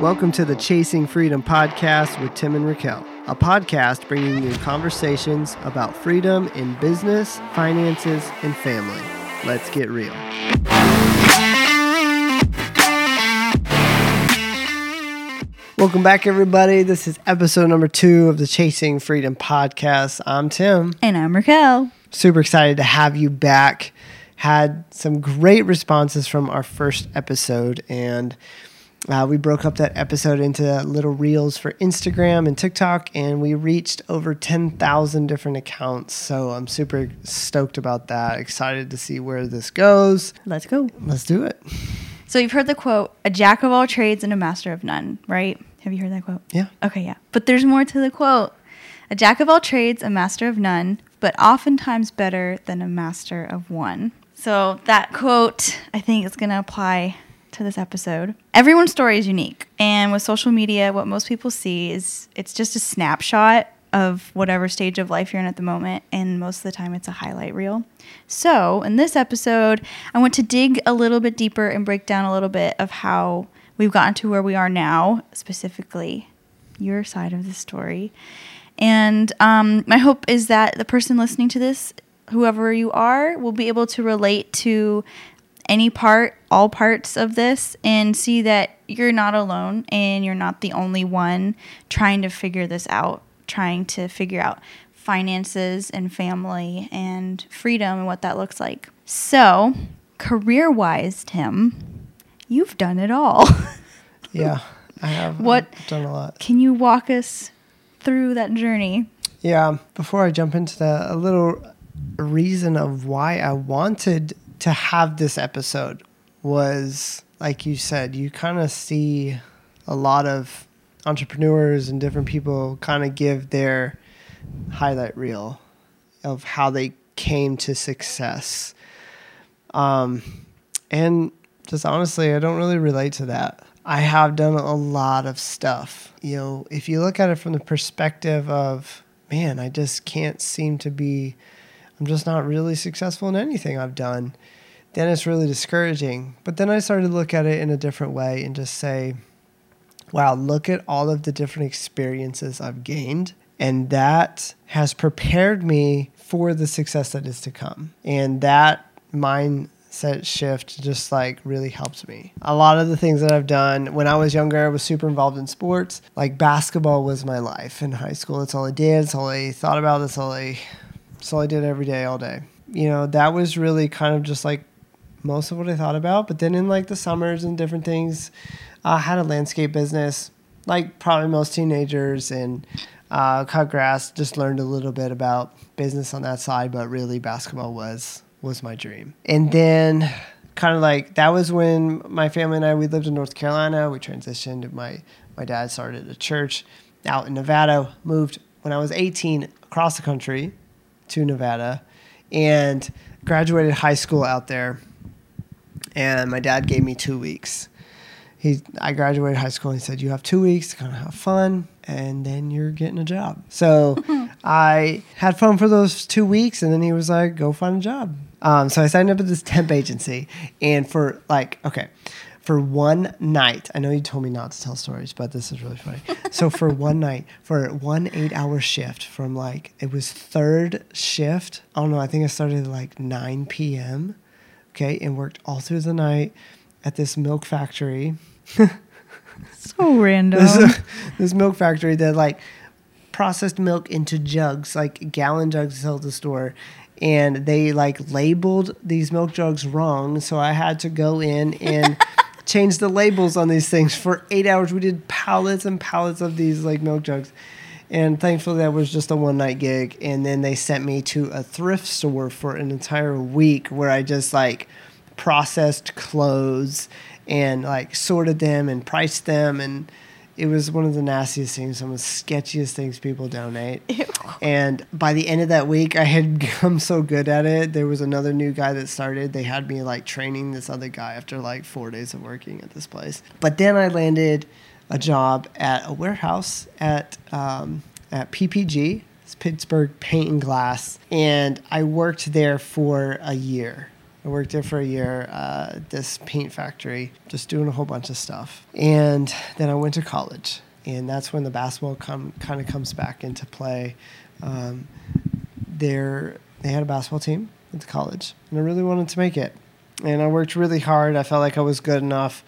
Welcome to the Chasing Freedom podcast with Tim and Raquel, a podcast bringing you conversations about freedom in business, finances, and family. Let's get real. Welcome back, everybody. This is episode number two of the Chasing Freedom podcast. I'm Tim. And I'm Raquel. Super excited to have you back. Had some great responses from our first episode, and uh, we broke up that episode into little reels for Instagram and TikTok, and we reached over 10,000 different accounts. So I'm super stoked about that. Excited to see where this goes. Let's go. Let's do it. So you've heard the quote, a jack of all trades and a master of none, right? Have you heard that quote? Yeah. Okay, yeah. But there's more to the quote. A jack of all trades, a master of none, but oftentimes better than a master of one. So that quote, I think, is going to apply to this episode. Everyone's story is unique. And with social media, what most people see is it's just a snapshot of whatever stage of life you're in at the moment. And most of the time, it's a highlight reel. So in this episode, I want to dig a little bit deeper and break down a little bit of how we've gotten to where we are now, specifically your side of the story. And um, my hope is that the person listening to this, whoever you are, will be able to relate to any part, all parts of this, and see that you're not alone and you're not the only one trying to figure this out, trying to figure out finances and family and freedom and what that looks like. So, career wise, Tim, you've done it all. Yeah, I have. What- I've done a lot. Can you walk us through that journey? Yeah, before I jump into that, a little reason of why I wanted to have this episode was like you said, you kind of see a lot of entrepreneurs and different people kind of give their highlight reel of how they came to success. Um, and just honestly, I don't really relate to that. I have done a lot of stuff. You know, if you look at it from the perspective of, man, I just can't seem to be, I'm just not really successful in anything I've done, then it's really discouraging. But then I started to look at it in a different way and just say, wow, look at all of the different experiences I've gained. And that has prepared me for the success that is to come. And that mindset shift just like really helps me. A lot of the things that I've done when I was younger, I was super involved in sports. Like basketball was my life in high school. That's all I did. That's all I thought about. That's all I, all I did every day, all day. You know, that was really kind of just like most of what I thought about. But then in like the summers and different things, I had a landscape business, like probably most teenagers, and uh, cut grass. Just learned a little bit about business on that side, but really basketball was was my dream. And then kind of like that was when my family and I we lived in North Carolina. We transitioned. My my dad started a church out in Nevada. Moved when I was 18 across the country to Nevada, and graduated high school out there and my dad gave me two weeks. He, I graduated high school. and He said, "You have two weeks to kind of have fun, and then you're getting a job." So I had fun for those two weeks, and then he was like, "Go find a job." Um, so I signed up at this temp agency, and for like, okay, for one night, I know you told me not to tell stories, but this is really funny. so for one night, for one eight-hour shift, from like it was third shift. I don't know. I think I started at like nine p.m okay, and worked all through the night at this milk factory. So random. this, this milk factory that like processed milk into jugs, like gallon jugs to sell at the store. And they like labeled these milk jugs wrong. So I had to go in and change the labels on these things for eight hours. We did pallets and pallets of these like milk jugs. And thankfully, that was just a one night gig. And then they sent me to a thrift store for an entire week where I just like processed clothes and like sorted them and priced them. And it was one of the nastiest things, some of the sketchiest things people donate. And by the end of that week, I had become so good at it. There was another new guy that started. They had me like training this other guy after like four days of working at this place. But then I landed a job at a warehouse at um, at PPG, Pittsburgh Paint and Glass, and I worked there for a year. I worked there for a year, uh, this paint factory, just doing a whole bunch of stuff. And then I went to college, and that's when the basketball come kind of comes back into play. Um, there, they had a basketball team at the college, and I really wanted to make it. And I worked really hard. I felt like I was good enough,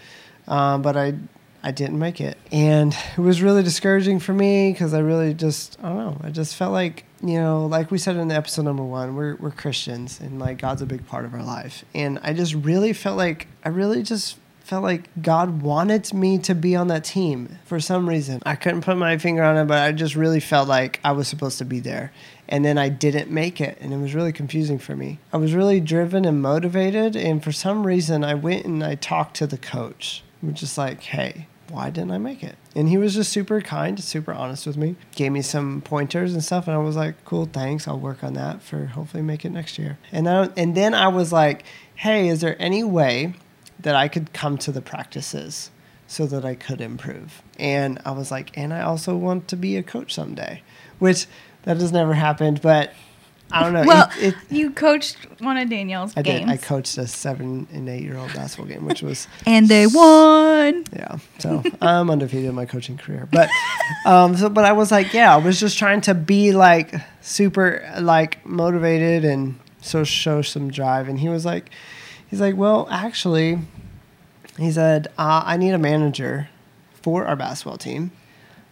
um, but I I didn't make it. And it was really discouraging for me because I really just, I don't know, I just felt like, you know, like we said in episode number one, we're, we're Christians and like God's a big part of our life. And I just really felt like, I really just felt like God wanted me to be on that team for some reason. I couldn't put my finger on it, but I just really felt like I was supposed to be there. And then I didn't make it, and it was really confusing for me. I was really driven and motivated, and for some reason, I went and I talked to the coach. I'm just like, hey, why didn't I make it? And he was just super kind, super honest with me, gave me some pointers and stuff, and I was like, cool, thanks. I'll work on that for hopefully make it next year. And then, and then I was like, hey, is there any way that I could come to the practices so that I could improve? And I was like, and I also want to be a coach someday, which that has never happened, but I don't know. Well, it, it, you coached one of Danielle's I games. did. I coached a seven and eight year old basketball game, which was and they won. yeah. So I'm undefeated in my coaching career, but um, so but I was like, yeah, I was just trying to be like super like motivated and so show some drive, and he was like, he's like, well, actually, he said, uh, I need a manager for our basketball team.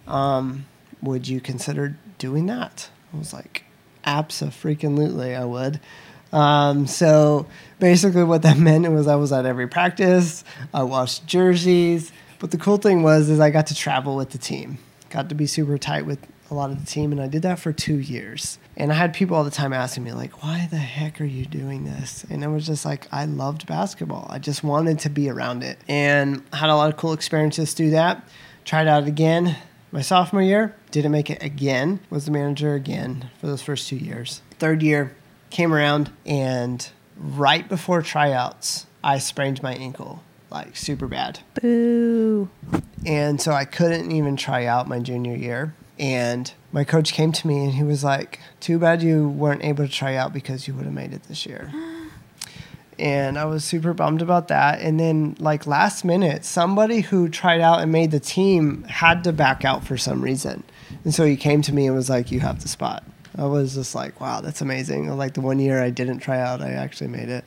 Um, would you consider doing that? I was like, absolutely, I would. Um, so basically, what that meant was I was at every practice. I washed jerseys. But the cool thing was is I got to travel with the team. Got to be super tight with a lot of the team, and I did that for two years. And I had people all the time asking me like, "Why the heck are you doing this?" And I was just like, I loved basketball. I just wanted to be around it, and had a lot of cool experiences through that. Tried out again my sophomore year. Didn't make it again. Was the manager again for those first two years. Third year came around, and right before tryouts, I sprained my ankle like super bad. Boo. And so I couldn't even try out my junior year. And my coach came to me and he was like, Too bad you weren't able to try out because you would have made it this year. and I was super bummed about that. And then, like, last minute, somebody who tried out and made the team had to back out for some reason. And so he came to me and was like, You have the spot. I was just like, wow, that's amazing. Like the one year I didn't try out, I actually made it.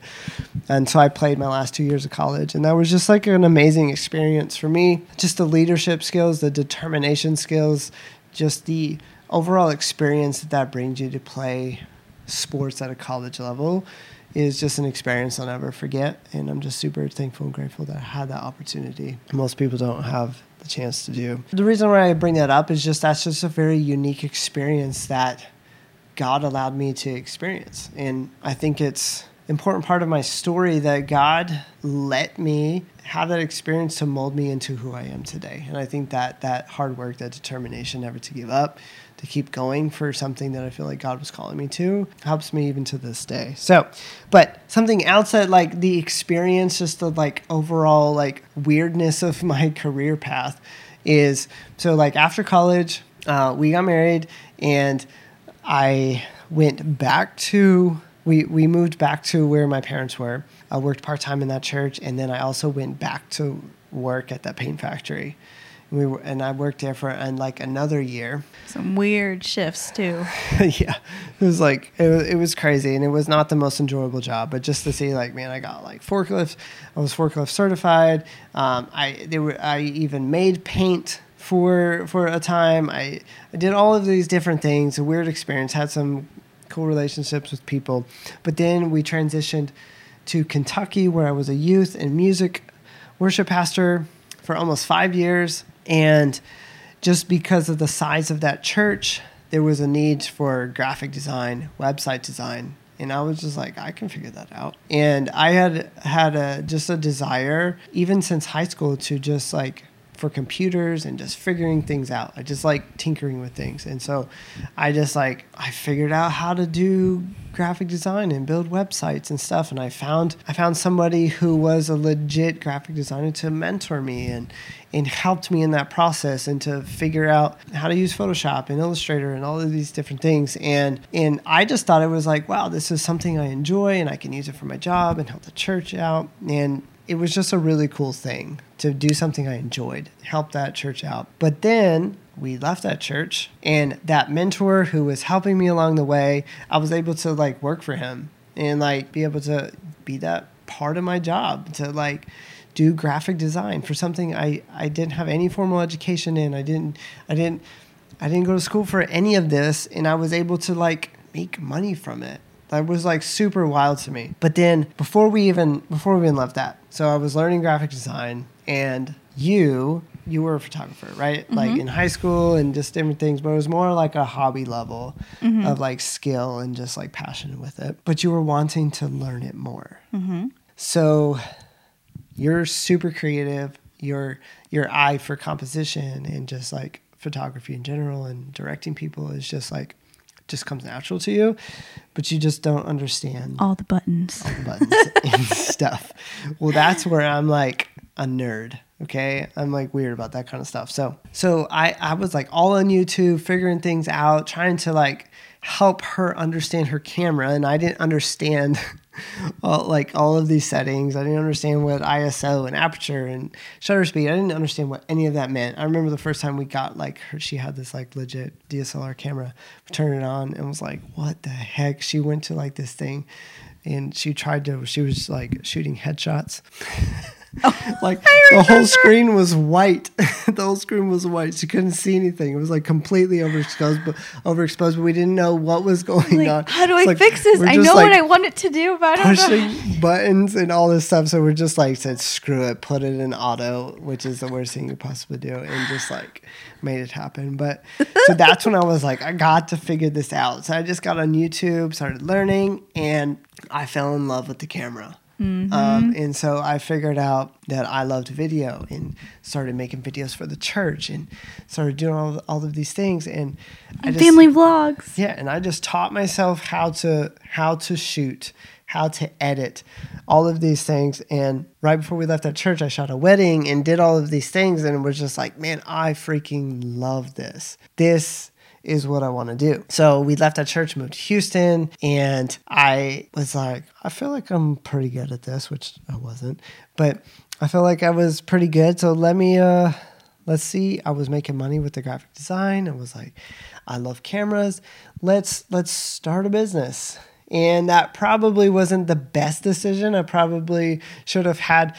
And so I played my last two years of college. And that was just like an amazing experience for me. Just the leadership skills, the determination skills, just the overall experience that that brings you to play sports at a college level is just an experience I'll never forget. And I'm just super thankful and grateful that I had that opportunity. Most people don't have the chance to do. The reason why I bring that up is just that's just a very unique experience that God allowed me to experience. And I think it's important part of my story that God let me have that experience to mold me into who I am today. And I think that that hard work, that determination never to give up, to keep going for something that I feel like God was calling me to helps me even to this day. So, but something else that like the experience, just the like overall like weirdness of my career path is so like after college, uh, we got married and I went back to we we moved back to where my parents were. I worked part time in that church, and then I also went back to work at that paint factory. And we were, and I worked there for and like another year. Some weird shifts too. yeah, it was like it was, it was crazy, and it was not the most enjoyable job. But just to see, like, man, I got like forklift. I was forklift certified. Um, I they were I even made paint for for a time. I I did all of these different things. A weird experience. Had some cool relationships with people, but then we transitioned to Kentucky, where I was a youth and music worship pastor for almost five years, and just because of the size of that church, there was a need for graphic design, website design, and I was just like, I can figure that out. And I had had a just a desire, even since high school, to just like for computers and just figuring things out. I just like tinkering with things. And so I just like I figured out how to do graphic design and build websites and stuff and I found I found somebody who was a legit graphic designer to mentor me and and helped me in that process and to figure out how to use Photoshop and Illustrator and all of these different things. And and I just thought it was like, wow, this is something I enjoy and I can use it for my job and help the church out. And it was just a really cool thing to do something I enjoyed, help that church out. But then we left that church and that mentor who was helping me along the way, I was able to like work for him and like be able to be that part of my job to like do graphic design for something I, I didn't have any formal education in. I didn't I didn't I didn't go to school for any of this and I was able to like make money from it. That was like super wild to me. But then before we even before we even left that, so I was learning graphic design and you you were a photographer, right? Mm-hmm. Like in high school and just different things, but it was more like a hobby level Mm-hmm. of like skill and just like passion with it. But you were wanting to learn it more. Mm-hmm. So you're super creative. Your your eye for composition and just like photography in general and directing people is just like just comes natural to you, but you just don't understand All the buttons. all the buttons and stuff. Well, that's where I'm like a nerd. Okay, I'm like weird about that kind of stuff. So, so I I was like all on YouTube, figuring things out, trying to like help her understand her camera, and I didn't understand. All, like all of these settings, I didn't understand what ISO and aperture and shutter speed. I didn't understand what any of that meant. I remember the first time we got like her, she had this like legit DSLR camera. Turned it on and was like, "What the heck?" She went to like this thing, and she tried to. She was like shooting headshots. like the whole screen was white. the whole screen was white. She couldn't see anything. It was like completely overexposed, but overexposed. But we didn't know what was going Like, on. how do It's I like, fix this? I know like, what I want it to do, but I don't know. pushing buttons and all this stuff. So we're just like said, screw it, put it in auto, which is the worst thing you could possibly do, and just like made it happen. But so that's when I was like, I got to figure this out. So I just got on YouTube, started learning, and I fell in love with the camera. Um, and so I figured out that I loved video and started making videos for the church and started doing all, all of these things. And And just, family vlogs. yeah, and I just taught myself how to how to shoot, how to edit, all of these things. And right before we left that church, I shot a wedding and did all of these things and was just like, man, I freaking love this. This is what I want to do. So we left that church, moved to Houston, and I was like, I feel like I'm pretty good at this, which I wasn't, but I felt like I was pretty good. So let me uh let's see. I was making money with the graphic design. I was like i love cameras. Let's let's start a business. And that probably wasn't the best decision. I probably should have had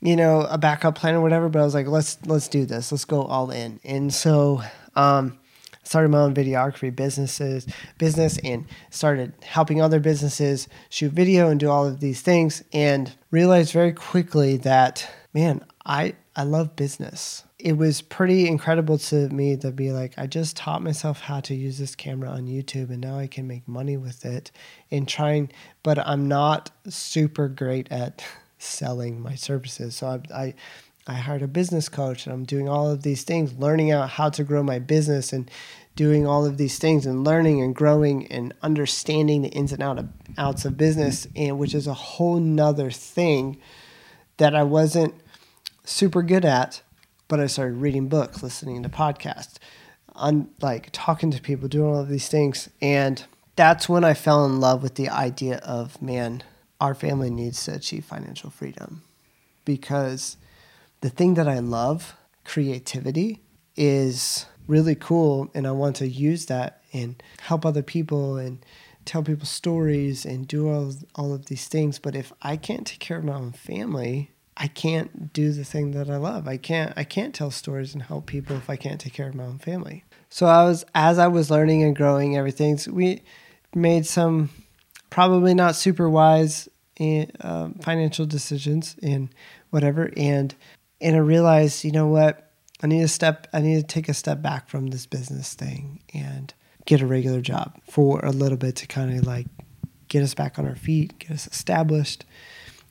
you know a backup plan or whatever but i was like let's let's do this. Let's go all in. And so um started my own videography businesses business and started helping other businesses shoot video and do all of these things and realized very quickly that man i i love business. It was pretty incredible to me to be like i just taught myself how to use this camera on youtube and now i can make money with it and trying but i'm not super great at selling my services. So i, I I hired a business coach and I'm doing all of these things, learning out how to grow my business and doing all of these things and learning and growing and understanding the ins and outs of business, and which is a whole nother thing that I wasn't super good at, but I started reading books, listening to podcasts, on like talking to people, doing all of these things. And that's when I fell in love with the idea of man, our family needs to achieve financial freedom because the thing that I love, creativity, is really cool. And I want to use that and help other people and tell people stories and do all, all of these things. But if I can't take care of my own family, I can't do the thing that I love. I can't I can't tell stories and help people if I can't take care of my own family. So I was as I was learning and growing everything, so we made some probably not super wise eh, um, financial decisions and whatever. And and I realized, you know what, I need to step, I need to take a step back from this business thing and get a regular job for a little bit to kind of like get us back on our feet, get us established.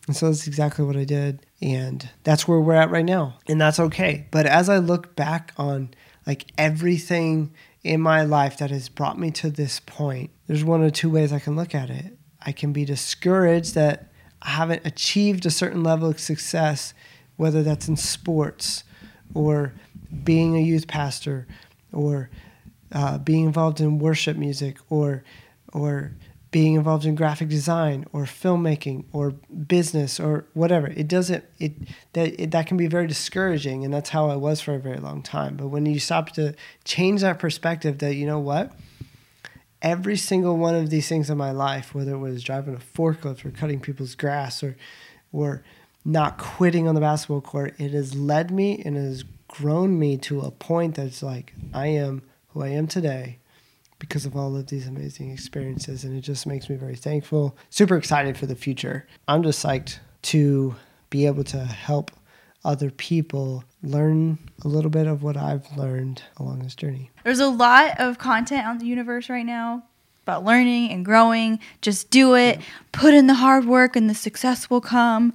And so that's exactly what I did. And that's where we're at right now. And that's okay. But as I look back on like everything in my life that has brought me to this point, there's one or two ways I can look at it. I can be discouraged that I haven't achieved a certain level of success, whether that's in sports or being a youth pastor or uh, being involved in worship music or or being involved in graphic design or filmmaking or business or whatever. It doesn't it that it, that can be very discouraging and that's how I was for a very long time. But when you stop to change that perspective that you know what? Every single one of these things in my life whether it was driving a forklift or cutting people's grass or or not quitting on the basketball court it has led me and has grown me to a point that's like I am who I am today because of all of these amazing experiences. And it just makes me very thankful, super excited for the future. I'm just psyched to be able to help other people learn a little bit of what I've learned along this journey. There's a lot of content on the universe right now about learning and growing. Just do it, yeah. put in the hard work, and the success will come.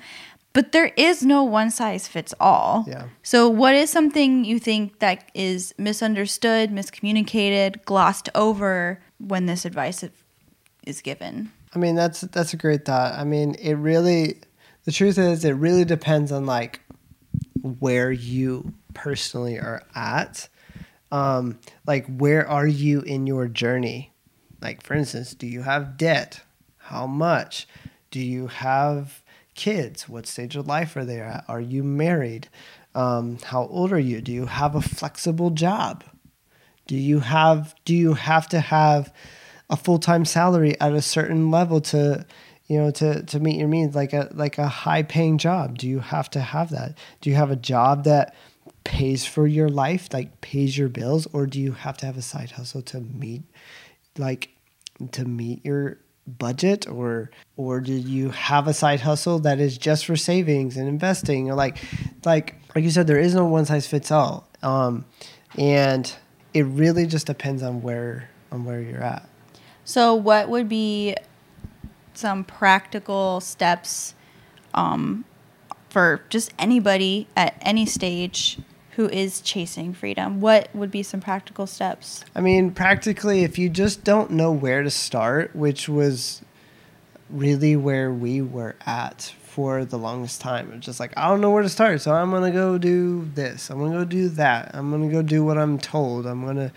But there is no one size fits all. Yeah. So, what is something you think that is misunderstood, miscommunicated, glossed over when this advice is given? I mean, that's that's a great thought. I mean, it really the truth is it really depends on like where you personally are at. Um, like where are you in your journey? Like for instance, do you have debt? How much? Do you have kids? What stage of life are they at? Are you married? Um, how old are you? Do you have a flexible job? Do you have do you have to have a full time salary at a certain level to you know to to meet your needs like a like a high paying job? Do you have to have that? Do you have a job that pays for your life, like pays your bills, or do you have to have a side hustle to meet like to meet your budget or or did you have a side hustle that is just for savings and investing? Or like like like you said there is no one size fits all um, and it really just depends on where on where you're at. So what would be some practical steps um, for just anybody at any stage who is chasing freedom, what would be some practical steps? I mean, practically, if you just don't know where to start, which was really where we were at for the longest time. It's just like, I don't know where to start, so I'm going to go do this. I'm going to go do that. I'm going to go do what I'm told. I'm going to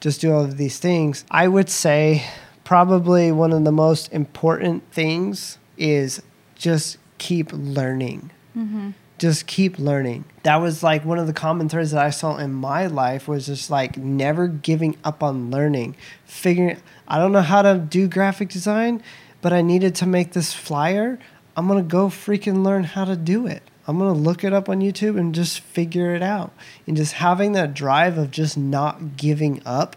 just do all of these things. I would say probably one of the most important things is just keep learning. Mm-hmm just keep learning. That was like one of the common threads that I saw in my life was just like never giving up on learning. Figuring I don't know how to do graphic design, but I needed to make this flyer. I'm going to go freaking learn how to do it. I'm going to look it up on YouTube and just figure it out. And just having that drive of just not giving up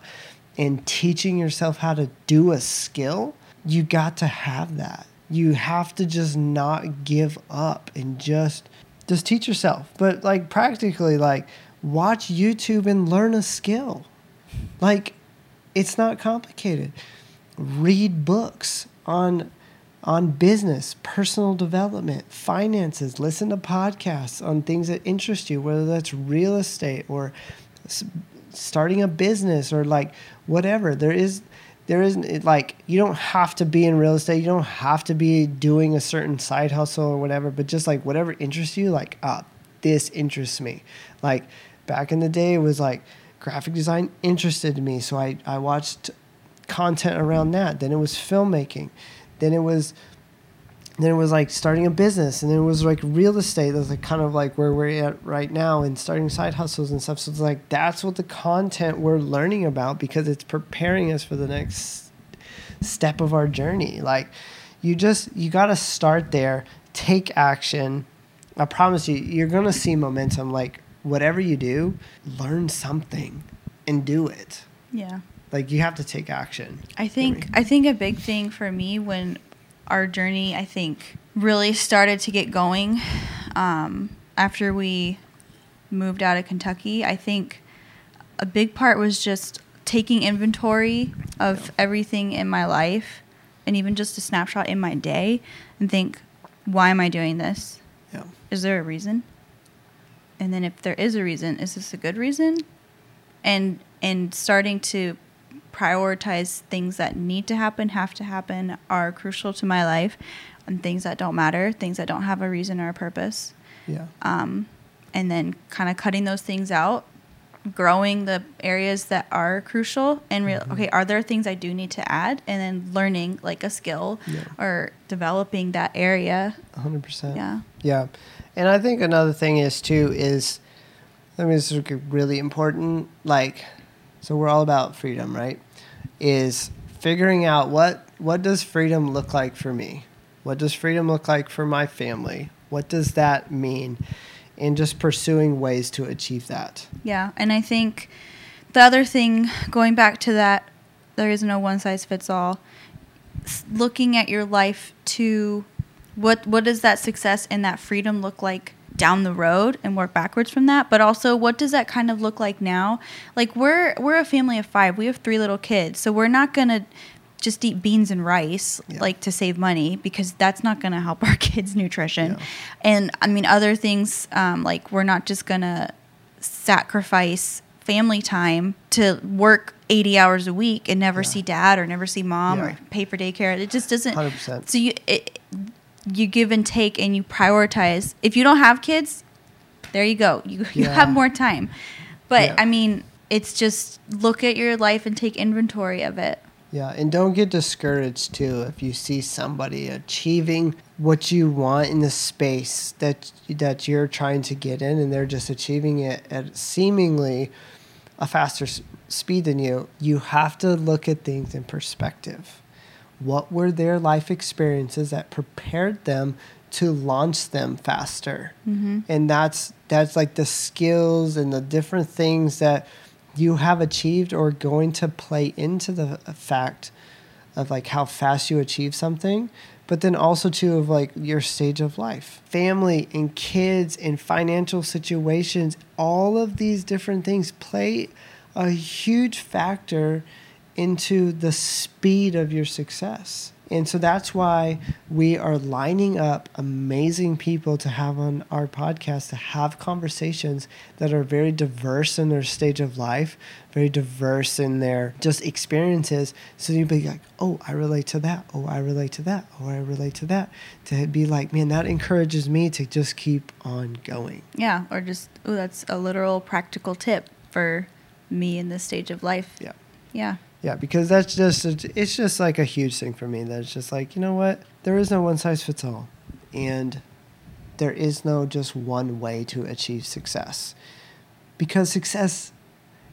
and teaching yourself how to do a skill, you got to have that. You have to just not give up and just just teach yourself. But like practically, like watch YouTube and learn a skill. Like it's not complicated. Read books on on business, personal development, finances. Listen to podcasts on things that interest you, whether that's real estate or starting a business or like whatever. There is there isn't like you don't have to be in real estate you don't have to be doing a certain side hustle or whatever but just like whatever interests you like ah this interests me. Like back in the day it was like graphic design interested me so i i watched content around that. Then it was filmmaking. Then it was then it was like starting a business and then it was like real estate that's like kind of like where we're at right now and starting side hustles and stuff. So it's like that's what the content we're learning about because it's preparing us for the next step of our journey. Like you just you got to start there take action. I promise you you're going to see momentum. Like whatever you do learn something and do it. Yeah. Like you have to take action. I think i think a big thing for me when our journey, I think, really started to get going um, after we moved out of Kentucky. I think a big part was just taking inventory of everything in my life and even just a snapshot in my day and think, why am I doing this? Yeah. Is there a reason? And then if there is a reason, is this a good reason? And and starting to prioritize things that need to happen, have to happen, are crucial to my life, and things that don't matter, things that don't have a reason or a purpose. Yeah. Um, and then kind of cutting those things out, growing the areas that are crucial, and real Mhm. okay, are there things I do need to add, and then learning like a skill Yeah. or developing that area. 100%. Yeah. Yeah. And I think another thing is too is I mean this is really important like so we're all about freedom, right? Is figuring out what what does freedom look like for me? What does freedom look like for my family? What does that mean? And just pursuing ways to achieve that. Yeah, and I think the other thing, going back to that, there is no one size fits all. Looking at your life to what what does that success and that freedom look like down the road and work backwards from that but also what does that kind of look like now like we're we're a family of five we have three little kids so we're not gonna just eat beans and rice Yeah. like to save money because that's not gonna help our kids nutrition Yeah. and i mean other things um, like we're not just gonna sacrifice family time to work 80 hours a week and never Yeah. see dad or never see mom or pay for daycare it just doesn't 100%. so you it, you give and take and you prioritize if you don't have kids there you go you, you Yeah. have more time but Yeah. i mean it's just look at your life and take inventory of it Yeah, and don't get discouraged too if you see somebody achieving what you want in the space that that you're trying to get in, and they're just achieving it at seemingly a faster s- speed than you. You have to look at things in perspective. What were their life experiences that prepared them to launch them faster? mm-hmm. and that's that's like the skills and the different things that you have achieved or going to play into the fact of like how fast you achieve something but then also too of like your stage of life family and kids and financial situations all of these different things play a huge factor into the speed of your success. And so that's why we are lining up amazing people to have on our podcast to have conversations that are very diverse in their stage of life, very diverse in their just experiences. So you'd be like, oh, I relate to that. Oh, I relate to that. Oh, I relate to that. To be like, man, that encourages me to just keep on going. yeah or just oh that's a literal practical tip for me in this stage of life Yeah. yeah Yeah, because that's just it's just like a huge thing for me. That it's just like you know what, there is no one size fits all, and there is no just one way to achieve success, because success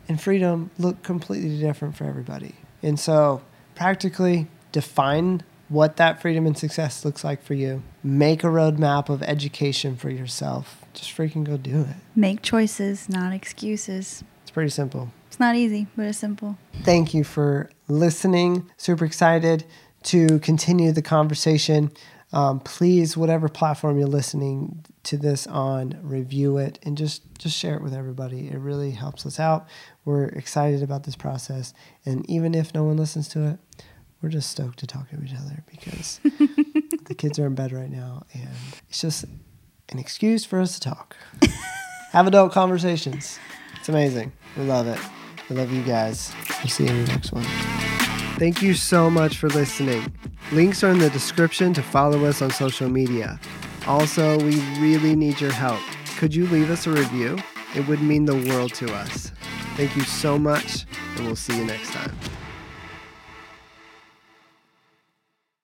and freedom look completely different for everybody. And so, practically define what that freedom and success looks like for you. Make a roadmap of education for yourself. Just freaking go do it. make choices not excuses pretty simple. it's not easy but it's simple Thank you for listening. Super excited to continue the conversation. Um, please, whatever platform you're listening to this on, review it and just just share it with everybody. It really helps us out. We're excited about this process, and even if no one listens to it, we're just stoked to talk to each other because the kids are in bed right now, and it's just an excuse for us to talk. Have adult conversations. It's amazing. We love it. We love you guys. We'll see you in the next one. Thank you so much for listening. Links are in the description to follow us on social media. Also, we really need your help. Could you leave us a review? It would mean the world to us. Thank you so much, and we'll see you next time.